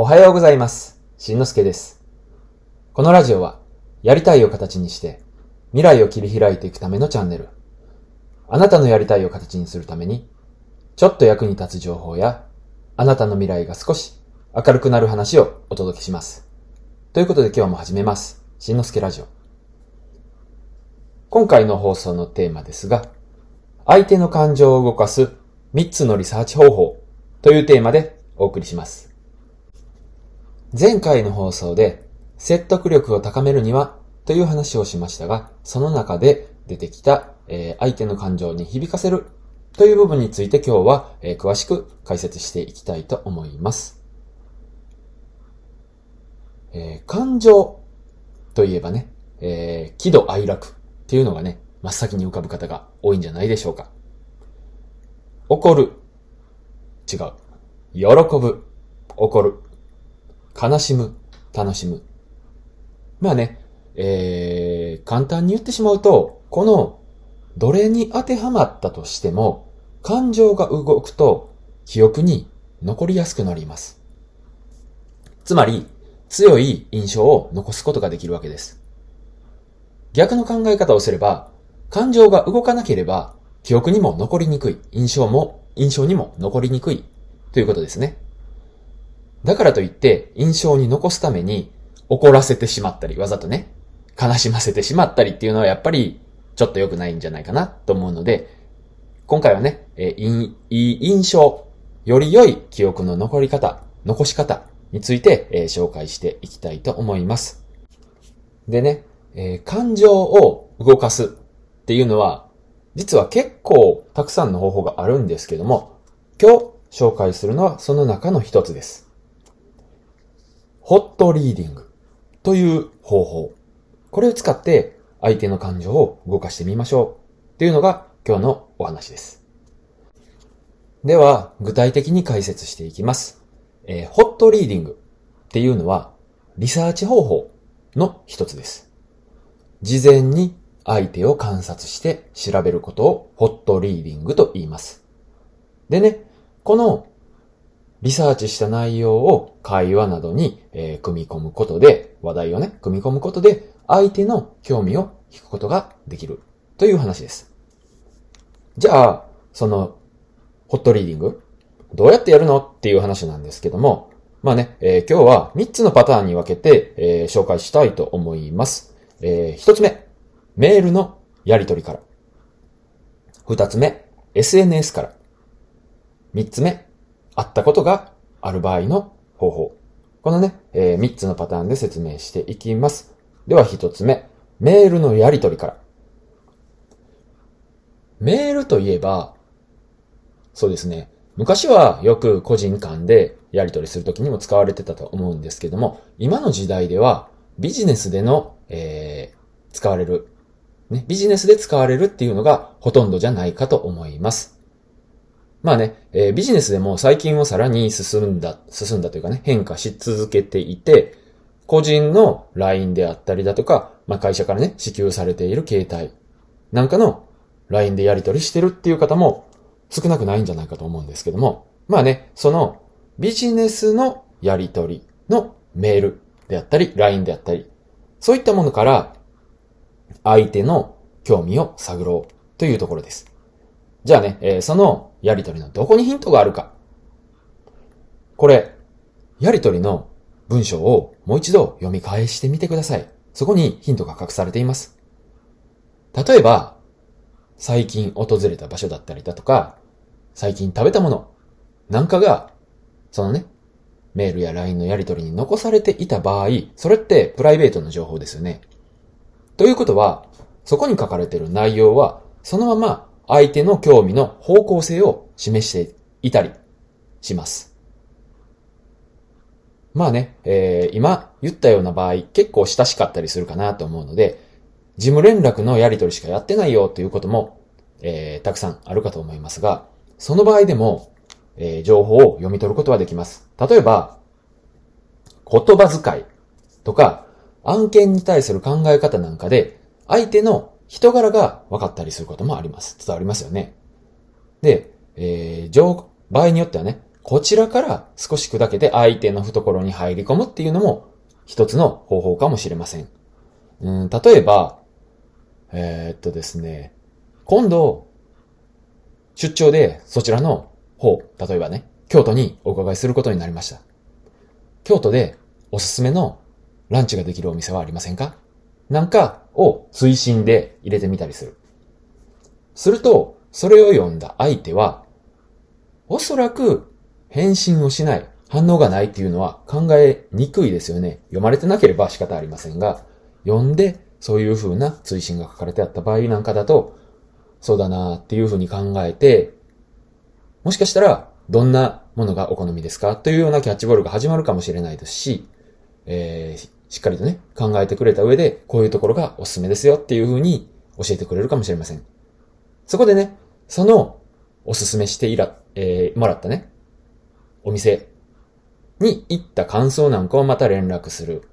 おはようございます。しんのすけです。このラジオは、やりたいを形にして、未来を切り開いていくためのチャンネル。あなたのやりたいを形にするために、ちょっと役に立つ情報や、あなたの未来が少し明るくなる話をお届けします。ということで今日も始めます。しんのすけラジオ。今回の放送のテーマですが、相手の感情を動かす3つのリサーチ方法というテーマでお送りします。前回の放送で説得力を高めるにはという話をしましたが、その中で出てきた、えー相手の感情に響かせるという部分について今日は、えー詳しく解説していきたいと思います。えー感情といえばね、え喜怒哀楽っていうのがね、真っ先に浮かぶ方が多いんじゃないでしょうか。怒る。違う。喜ぶ。怒る。悲しむ。楽しむ。まあね、えー、簡単に言ってしまうと、この、どれに当てはまったとしても、感情が動くと、記憶に残りやすくなります。つまり、強い印象を残すことができるわけです。逆の考え方をすれば、感情が動かなければ、記憶にも残りにくい、印象も、印象にも残りにくい、ということですね。だからといって、印象に残すために、怒らせてしまったり、わざとね、悲しませてしまったりっていうのはやっぱり、ちょっと良くないんじゃないかなと思うので、今回はね、えいい印象、より良い記憶の残り方、残し方について、え紹介していきたいと思います。でね、え感情を動かすっていうのは、実は結構たくさんの方法があるんですけども、今日紹介するのはその中の一つです。ホットリーディングという方法。これを使って相手の感情を動かしてみましょうっていうのが今日のお話です。では、具体的に解説していきます。えーホットリーディングっていうのはリサーチ方法の一つです。事前に相手を観察して調べることをホットリーディングと言います。でね、このリサーチした内容を会話などに、えー組み込むことで、話題をね、組み込むことで相手の興味を引くことができるという話です。じゃあ、そのホットリーディングどうやってやるのっていう話なんですけども、まあね、えー今日は3つのパターンに分けて、えー紹介したいと思います。え1つ目、メールのやり取りから。2つ目、SNS から。3つ目、会ったことがある場合の方法。このね、え3つのパターンで説明していきます。では1つ目、メールのやり取りから。メールといえば、そうですね。昔はよく個人間でやり取りするときにも使われてたと思うんですけども、今の時代ではビジネスでの、えー使われる、ね、ビジネスで使われるっていうのがほとんどじゃないかと思います。まあね、えービジネスでも最近はさらに進んだ、進んだというかね、変化し続けていて、個人の LINE であったりだとか、まあ会社からね、支給されている携帯なんかの LINE でやり取りしてるっていう方も少なくないんじゃないかと思うんですけども、まあね、そのビジネスのやり取りのメールであったり、LINE であったり、そういったものから相手の興味を探ろうというところです。じゃあね、えーそのやり取りのどこにヒントがあるか。これ、やり取りの文章をもう一度読み返してみてください。そこにヒントが隠されています。例えば、最近訪れた場所だったりだとか、最近食べたものなんかが、そのね、メールや LINE のやり取りに残されていた場合、それってプライベートの情報ですよね。ということは、そこに書かれている内容は、そのまま相手の興味の方向性を示していたりします。まあね、えー今言ったような場合、結構親しかったりするかなと思うので、事務連絡のやり取りしかやってないよということも、えーたくさんあるかと思いますが、その場合でも、えー情報を読み取ることはできます。例えば、言葉遣いとか、案件に対する考え方なんかで、相手の人柄が分かったりすることもあります。伝わりますよね。で、えー、場合によってはね、こちらから少し砕けて相手の懐に入り込むっていうのも一つの方法かもしれません。うん、例えば、えー、っとですね、今度、出張でそちらの方、例えばね、京都にお伺いすることになりました。京都でおすすめのランチができるお店はありませんか？なんかを追伸で入れてみたりする。すると、それを読んだ相手は、おそらく返信をしない、反応がないっていうのは考えにくいですよね。読まれてなければ仕方ありませんが、読んでそういう風な追伸が書かれてあった場合なんかだと、そうだなっていう風に考えて、もしかしたらどんなものがお好みですか？というようなキャッチボールが始まるかもしれないですし、えー、しっかりとね、考えてくれた上で、こういうところがおすすめですよっていう風に教えてくれるかもしれません。そこでね、そのおすすめしていら、えー、もらったね、お店に行った感想なんかをまた連絡する。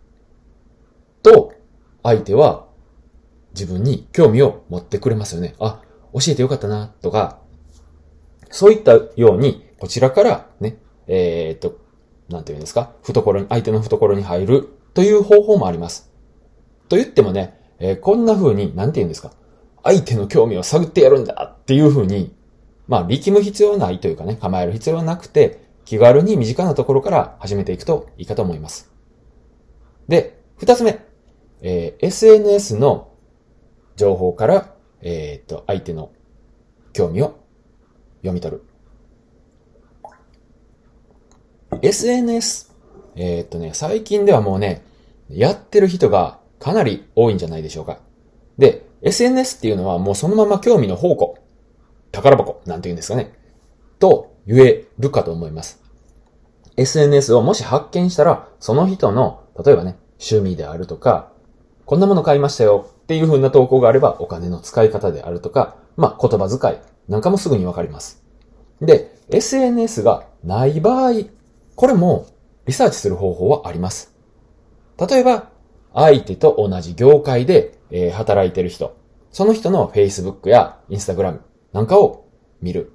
と、相手は自分に興味を持ってくれますよね。あ、教えてよかったな、とか、そういったように、こちらからね、えー、っと、なんて言うんですか、懐に、相手の懐に入るという方法もあります。と言ってもね、えー、こんな風に、なんて言うんですか、相手の興味を探ってやるんだっていう風に、まあ力む必要ないというかね、構える必要はなくて、気軽に身近なところから始めていくといいかと思います。で、二つ目、えー、SNS の情報から、えー、っと、相手の興味を読み取る。SNS。えー、っとね、最近ではもうね、やってる人がかなり多いんじゃないでしょうか。で、SNS っていうのはもうそのまま興味の宝庫、宝箱なんて言うんですかね。と言えるかと思います。SNS をもし発見したら、その人の、例えばね、趣味であるとか、こんなもの買いましたよっていう風な投稿があれば、お金の使い方であるとか、まあ、言葉遣いなんかもすぐにわかります。で、SNS がない場合、これもリサーチする方法はあります。例えば、相手と同じ業界で、えー、働いてる人、その人の Facebook や Instagram なんかを見る。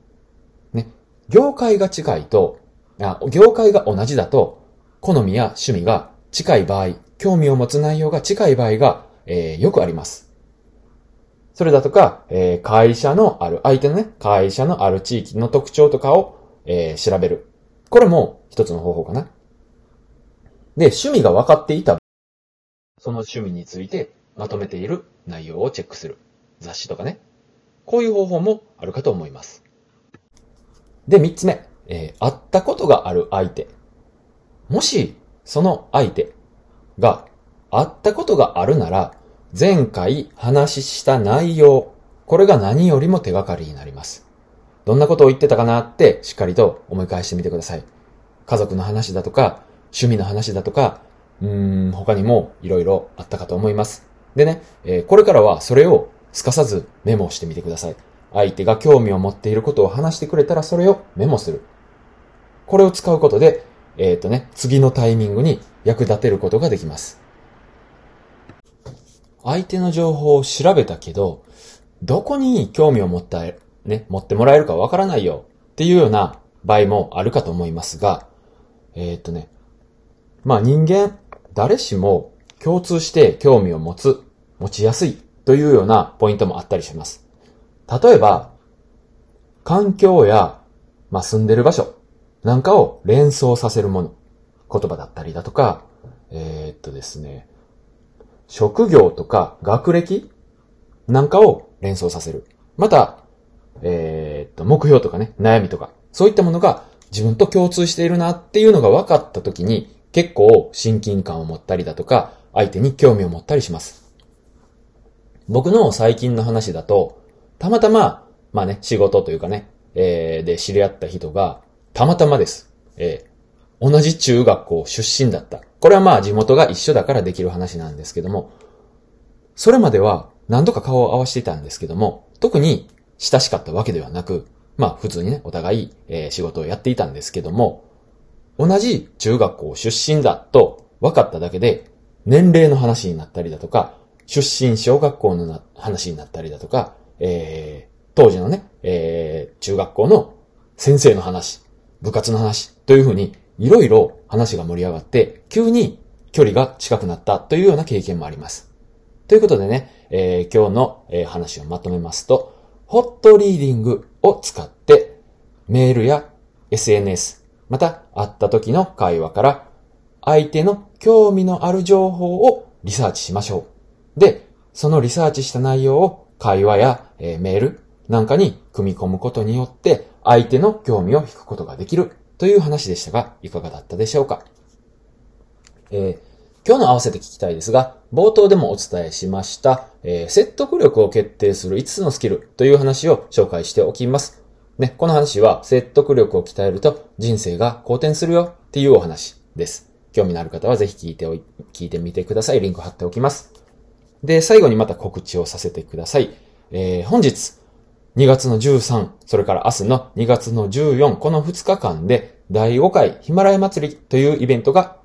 ね。業界が近いと、あ業界が同じだと、好みや趣味が近い場合、興味を持つ内容が近い場合が、えー、よくあります。それだとか、えー、会社のある、相手のね、会社のある地域の特徴とかを、えー、調べる。これも一つの方法かな。で、趣味が分かっていた。その趣味についてまとめている内容をチェックする。雑誌とかね。こういう方法もあるかと思います。で、三つ目。えー、会ったことがある相手。もし、その相手が会ったことがあるなら、前回話した内容、これが何よりも手がかりになります。どんなことを言ってたかなってしっかりと思い返してみてください。家族の話だとか、趣味の話だとか、うーん、他にも色々あったかと思います。でね、えー、これからはそれをすかさずメモしてみてください。相手が興味を持っていることを話してくれたらそれをメモする。これを使うことで、えっ、ー、とね、次のタイミングに役立てることができます。相手の情報を調べたけど、どこに興味を持った、ね、持ってもらえるかわからないよっていうような場合もあるかと思いますが、えー、っとね、まあ人間、誰しも共通して興味を持つ、持ちやすいというようなポイントもあったりします。例えば、環境や、まあ住んでる場所なんかを連想させるもの、言葉だったりだとか、えー、っとですね、職業とか学歴なんかを連想させる。また、えー、っと、目標とかね、悩みとか、そういったものが自分と共通しているなっていうのが分かった時に、結構親近感を持ったりだとか、相手に興味を持ったりします。僕の最近の話だと、たまたま、まあね、仕事というかね、えー、で知り合った人が、たまたまです。えー、同じ中学校出身だった。これはまあ地元が一緒だからできる話なんですけども、それまでは何度か顔を合わせてたんですけども、特に親しかったわけではなく、まあ普通にね、お互い、えー、仕事をやっていたんですけども、同じ中学校出身だと分かっただけで、年齢の話になったりだとか、出身小学校の話になったりだとか、えー、当時のね、えー、中学校の先生の話、部活の話というふうに、いろいろ話が盛り上がって、急に距離が近くなったというような経験もあります。ということでね、えー、今日の、え、話をまとめますと、ホットリーディングを使って、メールや SNS、また会った時の会話から、相手の興味のある情報をリサーチしましょう。で、そのリサーチした内容を会話や、え、メールなんかに組み込むことによって、相手の興味を引くことができるという話でしたが、いかがだったでしょうか？えー今日の合わせて聞きたいですが、冒頭でもお伝えしました、えー、説得力を決定する5つのスキルという話を紹介しておきます。ね、この話は説得力を鍛えると人生が好転するよっていうお話です。興味のある方はぜひ聞いておい、聞いてみてください。リンク貼っておきます。で、最後にまた告知をさせてください。えー、本日、2月の13、それから明日の2月の14、この2日間で第5回ヒマラヤ祭りというイベントが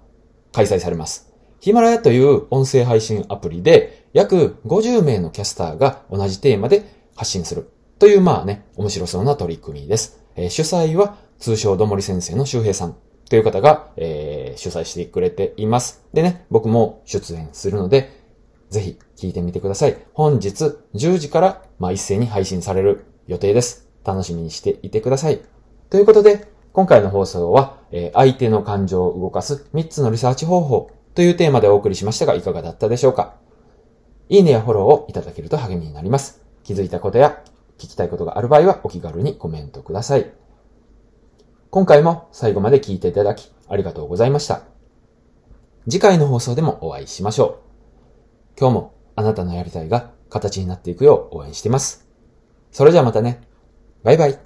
開催されます。ヒマラヤという音声配信アプリで約50名のキャスターが同じテーマで発信するというまあね、面白そうな取り組みです。えー、主催は通称どもり先生の周平さんという方が、えー、主催してくれています。でね、僕も出演するので、ぜひ聞いてみてください。本日10時からまあ一斉に配信される予定です。楽しみにしていてください。ということで、今回の放送は、えー、相手の感情を動かす3つのリサーチ方法というテーマでお送りしましたがいかがだったでしょうかいいねやフォローをいただけると励みになります。気づいたことや聞きたいことがある場合はお気軽にコメントください。今回も最後まで聞いていただきありがとうございました。次回の放送でもお会いしましょう。今日もあなたのやりたいが形になっていくよう応援しています。それじゃあまたね。バイバイ。